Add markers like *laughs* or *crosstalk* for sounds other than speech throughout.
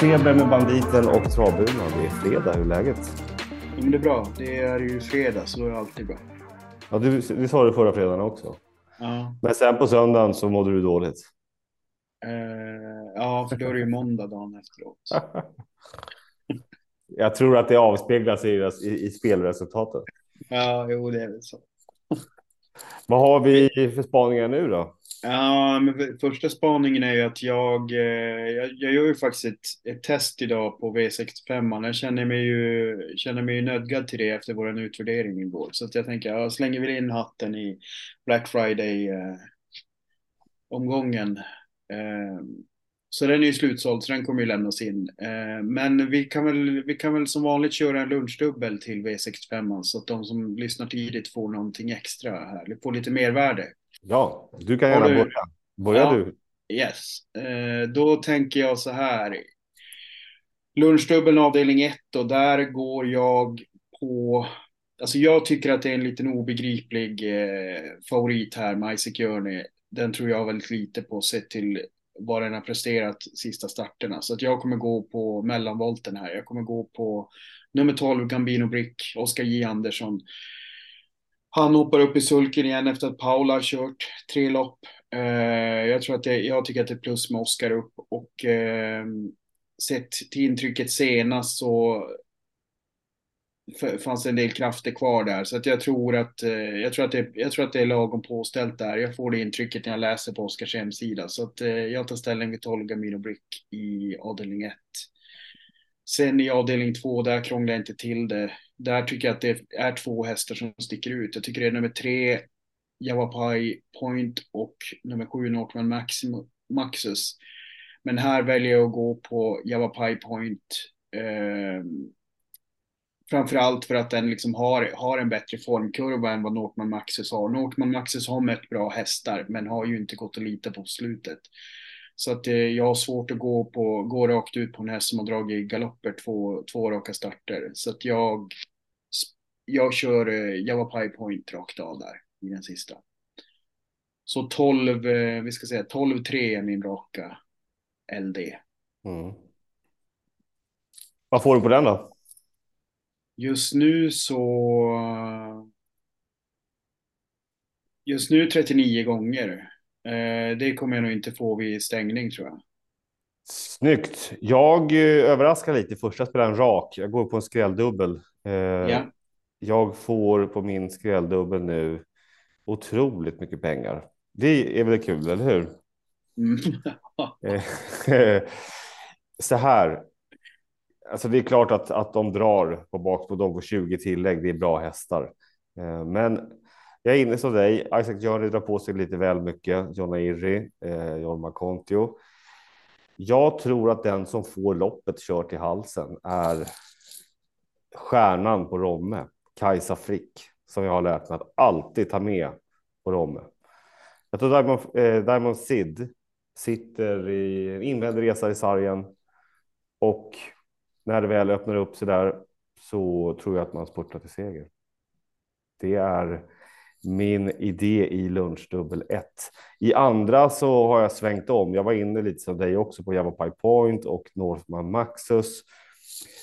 Travfeber med banditen och travbulan. Det är fredag. Hur är läget? Ja, men det är bra. Det är ju fredag så då är det alltid bra. Ja, du, du sa det förra fredagen också. Ja, Men sen på söndagen så mådde du dåligt. eh, ja för då är det ju måndag dagen efteråt. *laughs* Jag tror att det avspeglas i, i, i spelresultatet. Ja, jo det är väl så. Vad har vi för spaningar nu då? Ja, men för- första spaningen är ju att jag, eh, jag, jag gör ju faktiskt ett, ett test idag på V65. Jag känner mig ju, känner mig ju nödgad till det efter vår utvärdering igår. Så att jag tänker, jag slänger väl in hatten i Black Friday eh, omgången. Eh, så den är ju slutsåld, så den kommer ju lämnas in. Eh, men vi kan, väl, vi kan väl som vanligt köra en lunchdubbel till V65 så att de som lyssnar tidigt får någonting extra här, får lite mervärde. Ja, du kan gärna du- börja. Börja Ja. du. Yes, eh, då tänker jag så här. Lunchdubbeln avdelning 1 och där går jag på, alltså jag tycker att det är en liten obegriplig eh, favorit här, Isaac Journey. Den tror jag väldigt lite på sett till vad den har presterat sista starterna. Så att jag kommer gå på mellanvolten här. Jag kommer gå på nummer 12 Gambino Brick, Oskar J Andersson. Han hoppar upp i sulken igen efter att Paula har kört tre lopp. Eh, jag, tror att det, jag tycker att det är plus med Oskar upp och eh, sett till intrycket senast så fanns en del krafter kvar där. Så att jag, tror att, eh, jag, tror att det, jag tror att det är lagom påställt där. Jag får det intrycket när jag läser på Oskars hemsida. Så att, eh, jag tar ställning vid 12 Gamino Brick i avdelning 1. Sen i avdelning 2, där krånglar jag inte till det. Där tycker jag att det är två hästar som sticker ut. Jag tycker det är nummer 3 Javapai Point och nummer 7 Northman Maxim- Maxus. Men här väljer jag att gå på Javapai Point. Eh, framförallt för att den liksom har, har en bättre formkurva än vad Northman Maxus har. Northman Maxus har mött bra hästar men har ju inte gått att lita på slutet. Så att eh, jag har svårt att gå, på, gå rakt ut på en häst som har dragit galopper två, två raka starter. Så att jag, jag kör eh, Pie Point rakt av där i den sista. Så 12, eh, vi ska säga 12-3 är min raka LD. Mm. Vad får du på den då? Just nu så... Just nu 39 gånger. Eh, det kommer jag nog inte få vid stängning tror jag. Snyggt. Jag eh, överraskar lite. Första spelar en rak. Jag går på en skrälldubbel. Eh, Ja. Jag får på min skrälldubbel nu otroligt mycket pengar. Det är väl kul, eller hur? Mm. *laughs* *laughs* Så här. Alltså det är klart att, att de drar på bak på de får 20 tillägg. Det är bra hästar. Eh, Men jag är inne som dig. Isaac Journey drar på sig lite väl mycket. Jonna Irri, eh, Jorma Kontio. Jag tror att den som får loppet kört i halsen är stjärnan på Romme, Kajsa Frick, som jag har lärt mig att alltid ta med på Romme. Jag tror Diamond, eh, Diamond Sid sitter i en invänd resa i sargen och när det väl öppnar upp sig där så tror jag att man spurtar till seger. Det är min idé i lunchdubbel 1. I andra så har jag svängt om. Jag var inne lite som dig också på Javapai Point och Northman Maxus.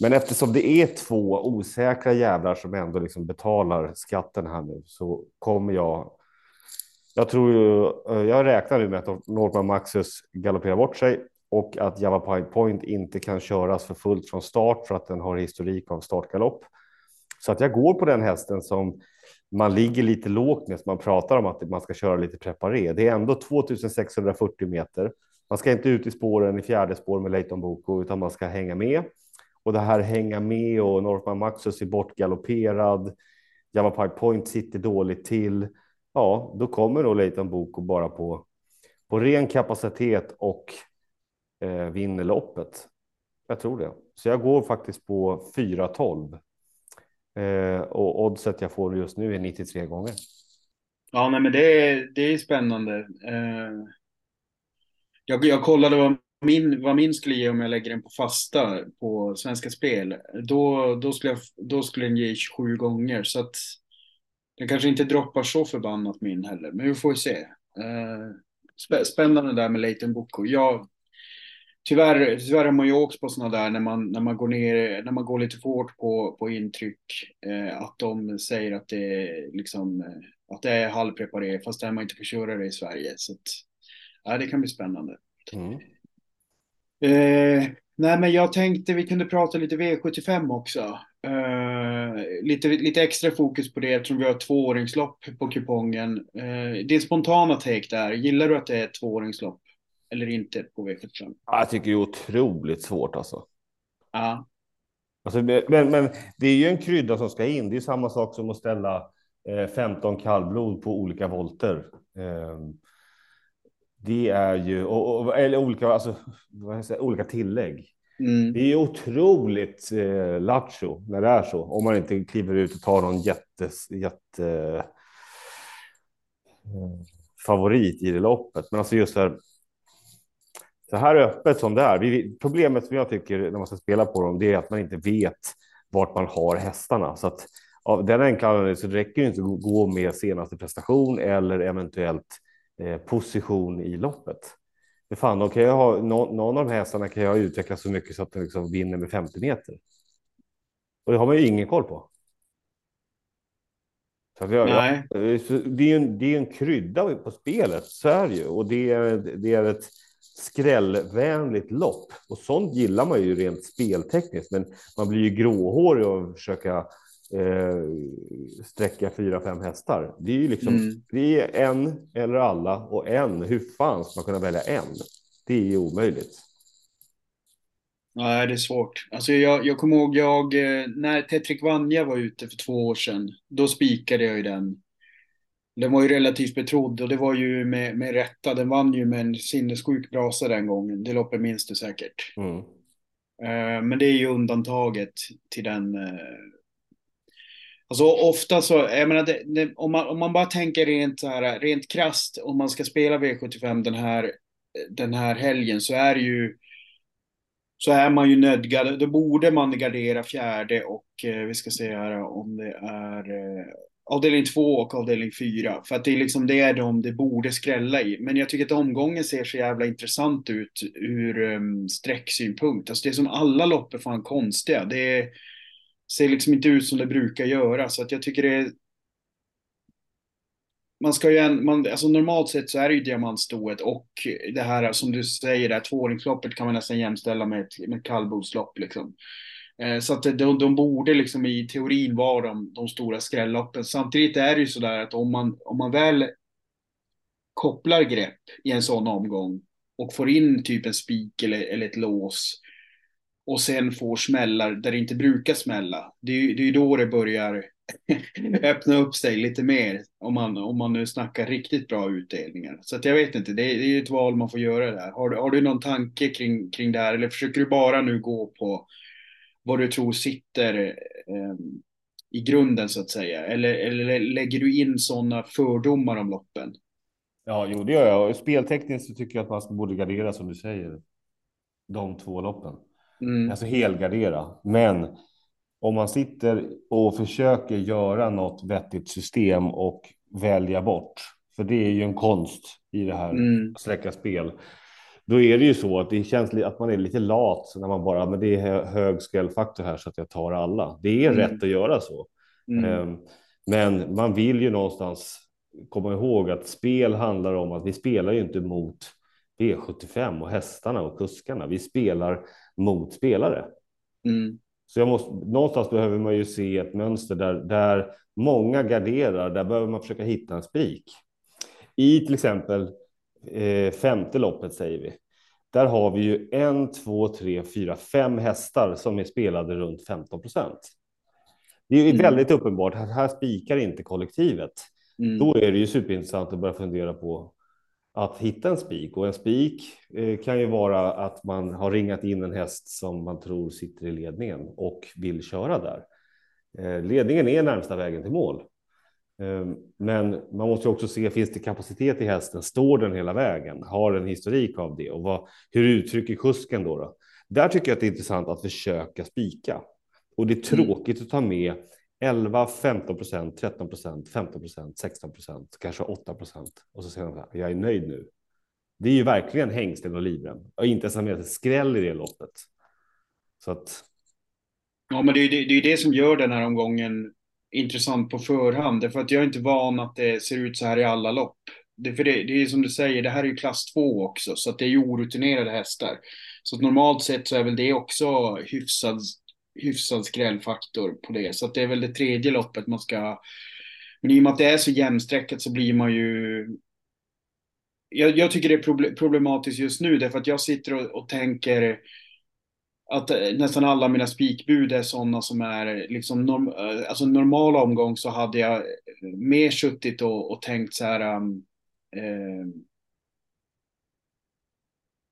Men eftersom det är två osäkra jävlar som ändå liksom betalar skatten här nu så kommer jag. Jag tror ju, eh, jag räknar nu med att Northman Maxus galopperar bort sig och att Javapai Point inte kan köras för fullt från start för att den har historik av startgalopp. Så att jag går på den hästen som man ligger lite lågt med. Man pratar om att man ska köra lite preparé. Det är ändå 2640 meter. Man ska inte ut i spåren i fjärde spår med Leighton Boko utan man ska hänga med. Och det här hänga med och Northman Maxus är bortgalopperad. Javapai Point sitter dåligt till. Ja, då kommer då Leighton Boko bara på, på ren kapacitet och eh, vinner loppet. Jag tror det. Så jag går faktiskt på 4-12. Eh, och oddset jag får just nu är 93 gånger. Ja, nej, men det är, det är spännande. Eh, jag, jag kollade vad min, vad min skulle ge om jag lägger den på fasta på Svenska Spel. Då, då, skulle, jag, då skulle den ge 27 gånger. Så att den kanske inte droppar så förbannat min heller. Men vi får ju se. Eh, spännande där med Leighton Boko. Jag, tyvärr, tyvärr har man ju åkt på sådana där när man, när man går ner, när man går lite för hårt på, på intryck. Eh, att de säger att det är liksom, eh, att det är halvpreparerat fast där man inte får köra det i Sverige. Så att, ja, det kan bli spännande. Mm. Eh, nej, men jag tänkte vi kunde prata lite V75 också. Eh, lite, lite extra fokus på det eftersom vi har tvååringslopp på kupongen. Eh, din spontana take där, gillar du att det är ett tvååringslopp? Eller inte på V75? Jag tycker det är otroligt svårt alltså. Ja. Alltså, men, men det är ju en krydda som ska in. Det är samma sak som att ställa eh, 15 kallblod på olika volter. Eh, det är ju och, och, eller olika, alltså, säga, olika tillägg. Mm. Det är otroligt eh, lattjo när det är så. Om man inte kliver ut och tar någon jätte, jätte eh, favorit i det loppet. Men alltså just här, så här öppet som det är. Vi, problemet som jag tycker när man ska spela på dem, det är att man inte vet vart man har hästarna. Så att av den enkla anledningen så räcker det inte att gå med senaste prestation eller eventuellt eh, position i loppet. För fan, då kan jag ha, någon, någon av de hästarna kan jag utveckla så mycket så att den liksom vinner med 50 meter. Och det har man ju ingen koll på. Jag, Nej. Jag, det är en, det är en krydda på spelet, så är det ju. Och det är, det är ett skrällvänligt lopp och sånt gillar man ju rent speltekniskt. Men man blir ju gråhårig och försöka eh, sträcka fyra, fem hästar. Det är ju liksom mm. det är en eller alla och en. Hur fan ska man kunna välja en? Det är ju omöjligt. Nej, det är svårt. Alltså jag, jag kommer ihåg jag, eh, när Tetrik Vanja var ute för två år sedan, då spikade jag ju den den var ju relativt betrodd och det var ju med, med rätta. Den vann ju med en sinnessjuk brasa den gången. Det loppet minns du säkert. Mm. Uh, men det är ju undantaget till den. Uh... Alltså ofta så, jag menar, det, det, om, man, om man bara tänker rent så här, rent krast om man ska spela V75 den här, den här helgen så är ju så är man ju nödgad, då borde man gardera fjärde och eh, vi ska se här om det är eh, avdelning två och avdelning fyra. För att det är liksom det är de det borde skrälla i. Men jag tycker att omgången ser så jävla intressant ut ur um, sträcksynpunkt. Alltså det är som alla lopp är fan konstiga. Det ser liksom inte ut som det brukar göra. Så att jag tycker det är man ska ju en, man, alltså normalt sett så är det ju diamantstoet och det här som du säger, det här tvååringsloppet kan man nästan jämställa med ett, med ett kallblodslopp liksom. Eh, så att de, de borde liksom i teorin vara de, de stora skrälloppen. Samtidigt är det ju sådär att om man, om man väl kopplar grepp i en sån omgång och får in typ en spik eller, eller ett lås och sen får smällar där det inte brukar smälla. Det är ju det är då det börjar *laughs* öppna upp sig lite mer om man, om man nu snackar riktigt bra utdelningar. Så att jag vet inte, det är, det är ett val man får göra där. Har, har du någon tanke kring, kring det här eller försöker du bara nu gå på vad du tror sitter eh, i grunden så att säga? Eller, eller lägger du in sådana fördomar om loppen? Ja, jo, det gör jag. Speltekniskt så tycker jag att man borde gardera som du säger. De två loppen. Mm. Alltså helgardera. Men om man sitter och försöker göra något vettigt system och välja bort, för det är ju en konst i det här mm. sträcka spel då är det ju så att det känns att man är lite lat när man bara, men det är hög skrällfaktor här så att jag tar alla. Det är mm. rätt att göra så. Mm. Ehm, men man vill ju någonstans komma ihåg att spel handlar om att vi spelar ju inte mot V75 och hästarna och kuskarna. Vi spelar mot spelare. Mm. Så jag måste, någonstans behöver man ju se ett mönster där, där många garderar. Där behöver man försöka hitta en sprik. I till exempel eh, femte loppet säger vi. Där har vi ju en, två, tre, fyra, fem hästar som är spelade runt 15 procent. Det är mm. väldigt uppenbart att här spikar inte kollektivet. Mm. Då är det ju superintressant att börja fundera på att hitta en spik och en spik eh, kan ju vara att man har ringat in en häst som man tror sitter i ledningen och vill köra där. Eh, ledningen är närmsta vägen till mål. Ehm, men man måste också se, finns det kapacitet i hästen? Står den hela vägen? Har den historik av det? Och vad, hur uttrycker kusken då, då? Där tycker jag att det är intressant att försöka spika. Och det är mm. tråkigt mm. att ta med 11, 15 procent, 13 procent, 15 procent, 16 procent, kanske 8 procent. Och så säger man jag är nöjd nu. Det är ju verkligen hängsten och livrem och inte ens ha med sig skräll i det loppet. Så att. Ja, men det är ju det, det, är det som gör den här omgången intressant på förhand. Därför att jag är inte van att det ser ut så här i alla lopp. Det, för det, det är som du säger, det här är ju klass 2 också, så att det är ju orutinerade hästar. Så att normalt sett så är väl det också hyfsad, hyfsad skrällfaktor på det. Så att det är väl det tredje loppet man ska... Men i och med att det är så jämnsträckat så blir man ju... Jag, jag tycker det är problematiskt just nu, därför att jag sitter och, och tänker att eh, nästan alla mina spikbud är sådana som är liksom norm, eh, alltså normal omgång så hade jag eh, mer suttit och, och tänkt så här um, eh,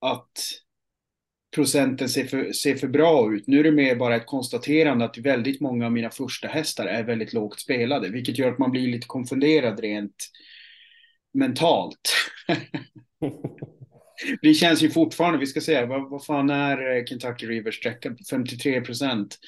att procenten ser för, ser för bra ut. Nu är det mer bara ett konstaterande att väldigt många av mina första hästar är väldigt lågt spelade, vilket gör att man blir lite konfunderad rent mentalt. *laughs* det känns ju fortfarande, vi ska säga, vad, vad fan är eh, Kentucky River sträckan? 53 procent.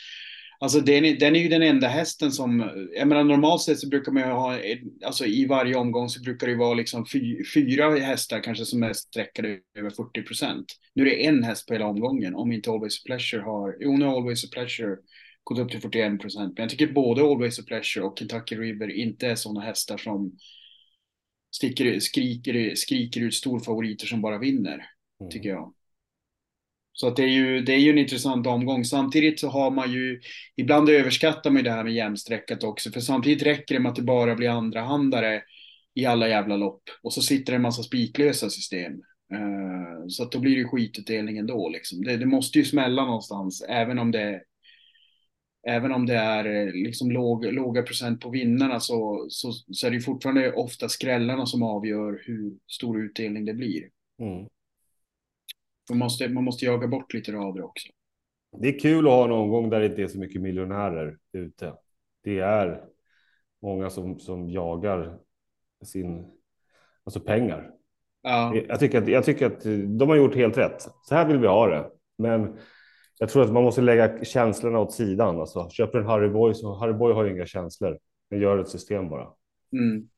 Alltså den är, den är ju den enda hästen som, eh, jag menar normalt sett så brukar man ju ha, alltså i varje omgång så brukar det vara liksom fy, fyra hästar kanske som är sträckade över 40 procent. Nu är det en häst på hela omgången, om inte Always a Pleasure har, jo nu har Always a Pleasure gått upp till 41 procent. Men jag tycker både Always a Pleasure och Kentucky River inte är sådana hästar som sticker, skriker, skriker ut storfavoriter som bara vinner, mm. tycker jag. Så att det är, ju, det är ju en intressant omgång. Samtidigt så har man ju, ibland överskattar man ju det här med jämnsträckat också, för samtidigt räcker det med att det bara blir andrahandare i alla jävla lopp och så sitter det en massa spiklösa system. Uh, så att då blir det skitutdelning ändå liksom. Det, det, måste ju smälla någonstans, även om det Även om det är liksom låg, låga procent på vinnarna så, så, så är det fortfarande ofta skrällarna som avgör hur stor utdelning det blir. Mm. Man måste, man måste jaga bort lite rader också. Det är kul att ha en omgång där det inte är så mycket miljonärer ute. Det är många som, som jagar sin, alltså pengar. Ja. Jag, tycker att, jag tycker att de har gjort helt rätt. Så här vill vi ha det. Men jag tror att man måste lägga känslorna åt sidan. Alltså, köper en Harry Boy så Harry Boy har ju inga känslor. Den gör ett system bara. Mm.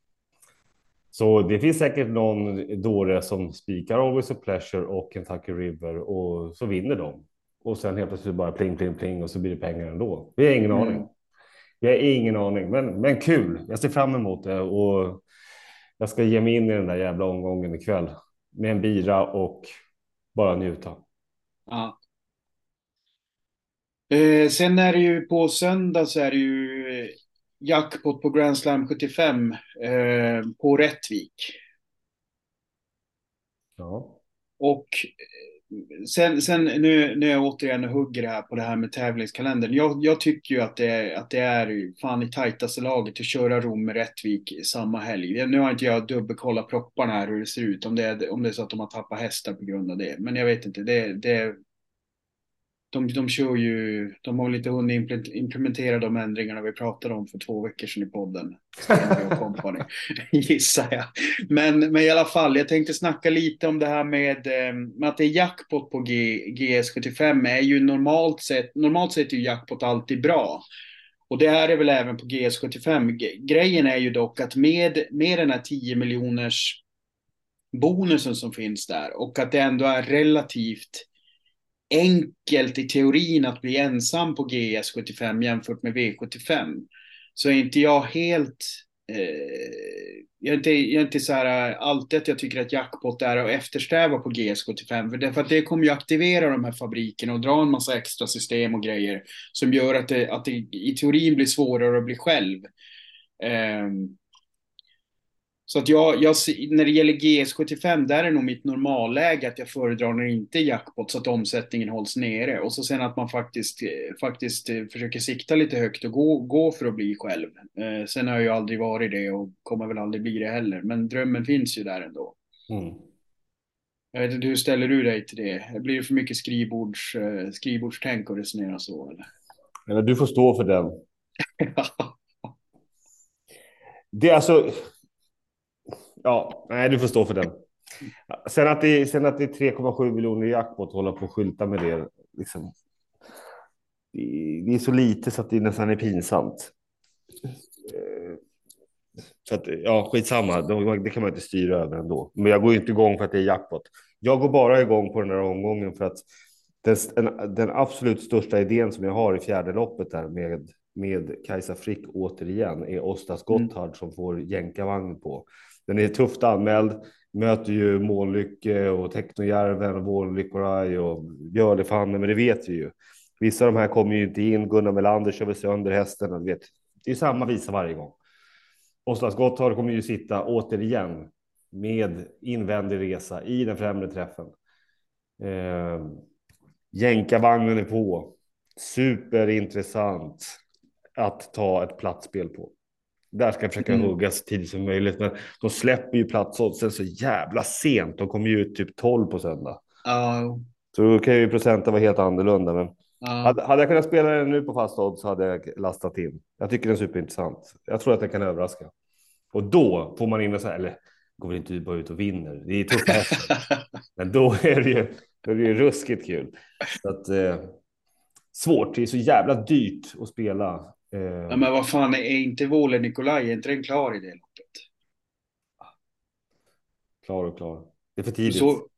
Så det finns säkert någon dåre som spikar Always a Pleasure och Kentucky River och så vinner de. Och sen helt plötsligt bara pling, pling, pling och så blir det pengar ändå. Vi har ingen mm. aning. Jag har ingen aning, men, men kul. Jag ser fram emot det och jag ska ge mig in i den där jävla omgången ikväll med en bira och bara njuta. Ja. Eh, sen är det ju på söndag så är det ju jackpot på Grand Slam 75 eh, på Rättvik. Ja. Och eh, sen, sen nu, nu är jag återigen och hugger här på det här med tävlingskalendern. Jag, jag tycker ju att det, är, att det är fan i tajtaste laget att köra Rom med Rättvik samma helg. Nu har inte jag dubbelkollat propparna här hur det ser ut, om det, är, om det är så att de har tappat hästar på grund av det. Men jag vet inte, det, det, de, de kör ju, de har lite hunnit implementera de ändringarna vi pratade om för två veckor sedan i podden. *laughs* Gissar jag. Men, men i alla fall, jag tänkte snacka lite om det här med, eh, med att det är jackpot på G, GS75 är ju normalt sett, normalt sett är ju jackpot alltid bra. Och det här är väl även på GS75. Grejen är ju dock att med, med den här 10 miljoners bonusen som finns där och att det ändå är relativt enkelt i teorin att bli ensam på GS75 jämfört med V75 så är inte jag helt eh, jag, är inte, jag är inte så här alltid att jag tycker att jackpot är att eftersträva på GS75 för därför att det kommer ju aktivera de här fabrikerna och dra en massa extra system och grejer som gör att det, att det i teorin blir svårare att bli själv. Eh, så att jag, jag, när det gäller GS75, där är nog mitt normalläge att jag föredrar när det inte är jackpot så att omsättningen hålls nere. Och så sen att man faktiskt, faktiskt eh, försöker sikta lite högt och gå, gå för att bli själv. Eh, sen har jag ju aldrig varit det och kommer väl aldrig bli det heller. Men drömmen finns ju där ändå. Mm. Jag vet inte, hur ställer du dig till det? Blir det för mycket skrivbords, eh, skrivbordstänk och resonera så? Eller? eller du får stå för den. *laughs* det är alltså Ja, nej, du får stå för den. Sen att det, sen att det är 3,7 miljoner i jackpot hålla på och skylta med det. Liksom, det är så lite så att det nästan är pinsamt. Eh, så att, ja, skitsamma, det kan man inte styra över ändå. Men jag går ju inte igång för att det är jackpot. Jag går bara igång på den här omgången för att den, den absolut största idén som jag har i fjärde loppet där med, med Kajsa Frick återigen är Ostas. Gotthard mm. som får jänkarvagn på. Den är tufft anmäld, möter ju Månlycke och Technojärven och Vårlyckoraj och Björlefanne, men det vet vi ju. Vissa av de här kommer ju inte in. Gunnar Melander kör väl sönder hästen. Och vet, det är samma visa varje gång. Ostas Gotthard kommer ju sitta återigen med invändig resa i den främre träffen. Eh, Jänkarvagnen är på. Superintressant att ta ett platsspel på. Där ska jag försöka mm. hugga så tidigt som möjligt. Men de släpper ju platsoddsen så jävla sent. De kommer ju ut typ 12 på söndag. Uh. Så då kan ju procenten vara helt annorlunda. Men uh. hade, hade, jag kunnat spela den nu på fast odds så hade jag lastat in. Jag tycker den är superintressant. Jag tror att den kan överraska. Och då får man in en så här, eller går väl inte bara ut och vinner. Det är tuffa hästar. *laughs* Men då är det ju, då är det ju ruskigt kul. Så att, eh, svårt, det är så jävla dyrt att spela. Eh. Ja, men vad fan, är inte Våle Nikolaj, är inte den klar i det loppet? Klar och klar. Det är för tidigt. Så...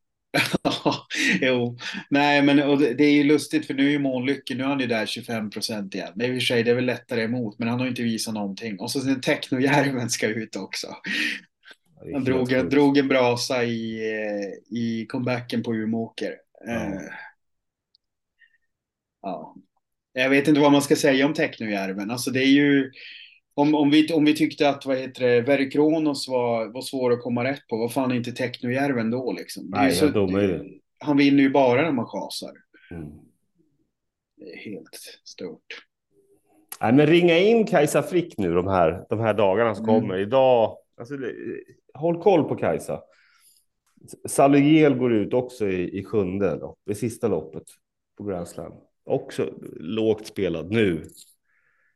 *laughs* jo, nej men och det, det, är ju lustigt för nu är ju Månlycke, nu är han ju där 25 procent igen. Det är i och för sig det är väl lättare emot, men han har ju inte visat någonting. Och så sen Technojärven ska ut också. Han drog, drog en brasa i, eh, i comebacken på Umeåker. Ja. Uh, ja. Jag vet inte vad man ska säga om Technojärven. Alltså det är ju... Om, om, vi, om vi tyckte att vad heter det, Verry Kronos var, var svår att komma rätt på, vad fan är inte Technojärven då liksom? Nej, så. Han vinner ju bara när man chasar. Mm. Det är helt stört. Nej, men ringa in Kajsa Frick nu de här, de här dagarna som mm. kommer. Idag, alltså, håll koll på Kajsa. Salugel går ut också i, i sjunde lopp, i sista loppet på Grand Slam. Också lågt spelad nu.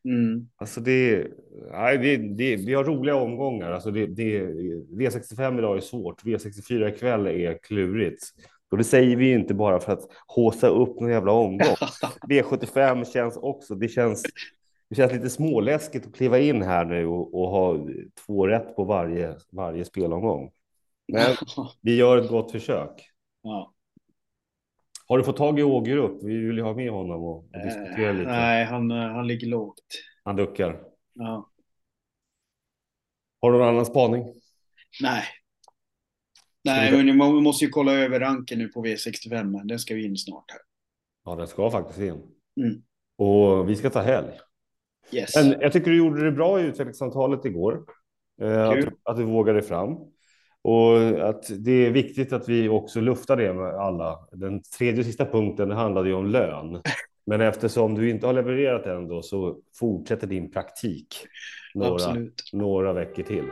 Mm. Alltså det, nej, det, det, vi har roliga omgångar. Alltså det, det, V65 idag är svårt. V64 ikväll är klurigt. Och det säger vi inte bara för att håsa upp någon jävla omgång. *laughs* V75 känns också, det känns, det känns lite småläskigt att kliva in här nu och, och ha två rätt på varje, varje spelomgång. Men *laughs* vi gör ett gott försök. Ja. Har du fått tag i Ågerup? Vi vill ju ha med honom och, och diskutera eh, lite. Nej, han, eh, han ligger lågt. Han duckar. Ja. Har du någon annan spaning? Nej. Nej, men man måste ju kolla över ranken nu på V65. Men den ska vi in snart här. Ja, den ska faktiskt in. Mm. Och vi ska ta helg. Yes. Men jag tycker du gjorde det bra i utvecklingssamtalet igår. Eh, att, att du vågade fram. Och att det är viktigt att vi också luftar det med alla. Den tredje och sista punkten handlade ju om lön. Men eftersom du inte har levererat än då så fortsätter din praktik några, några veckor till.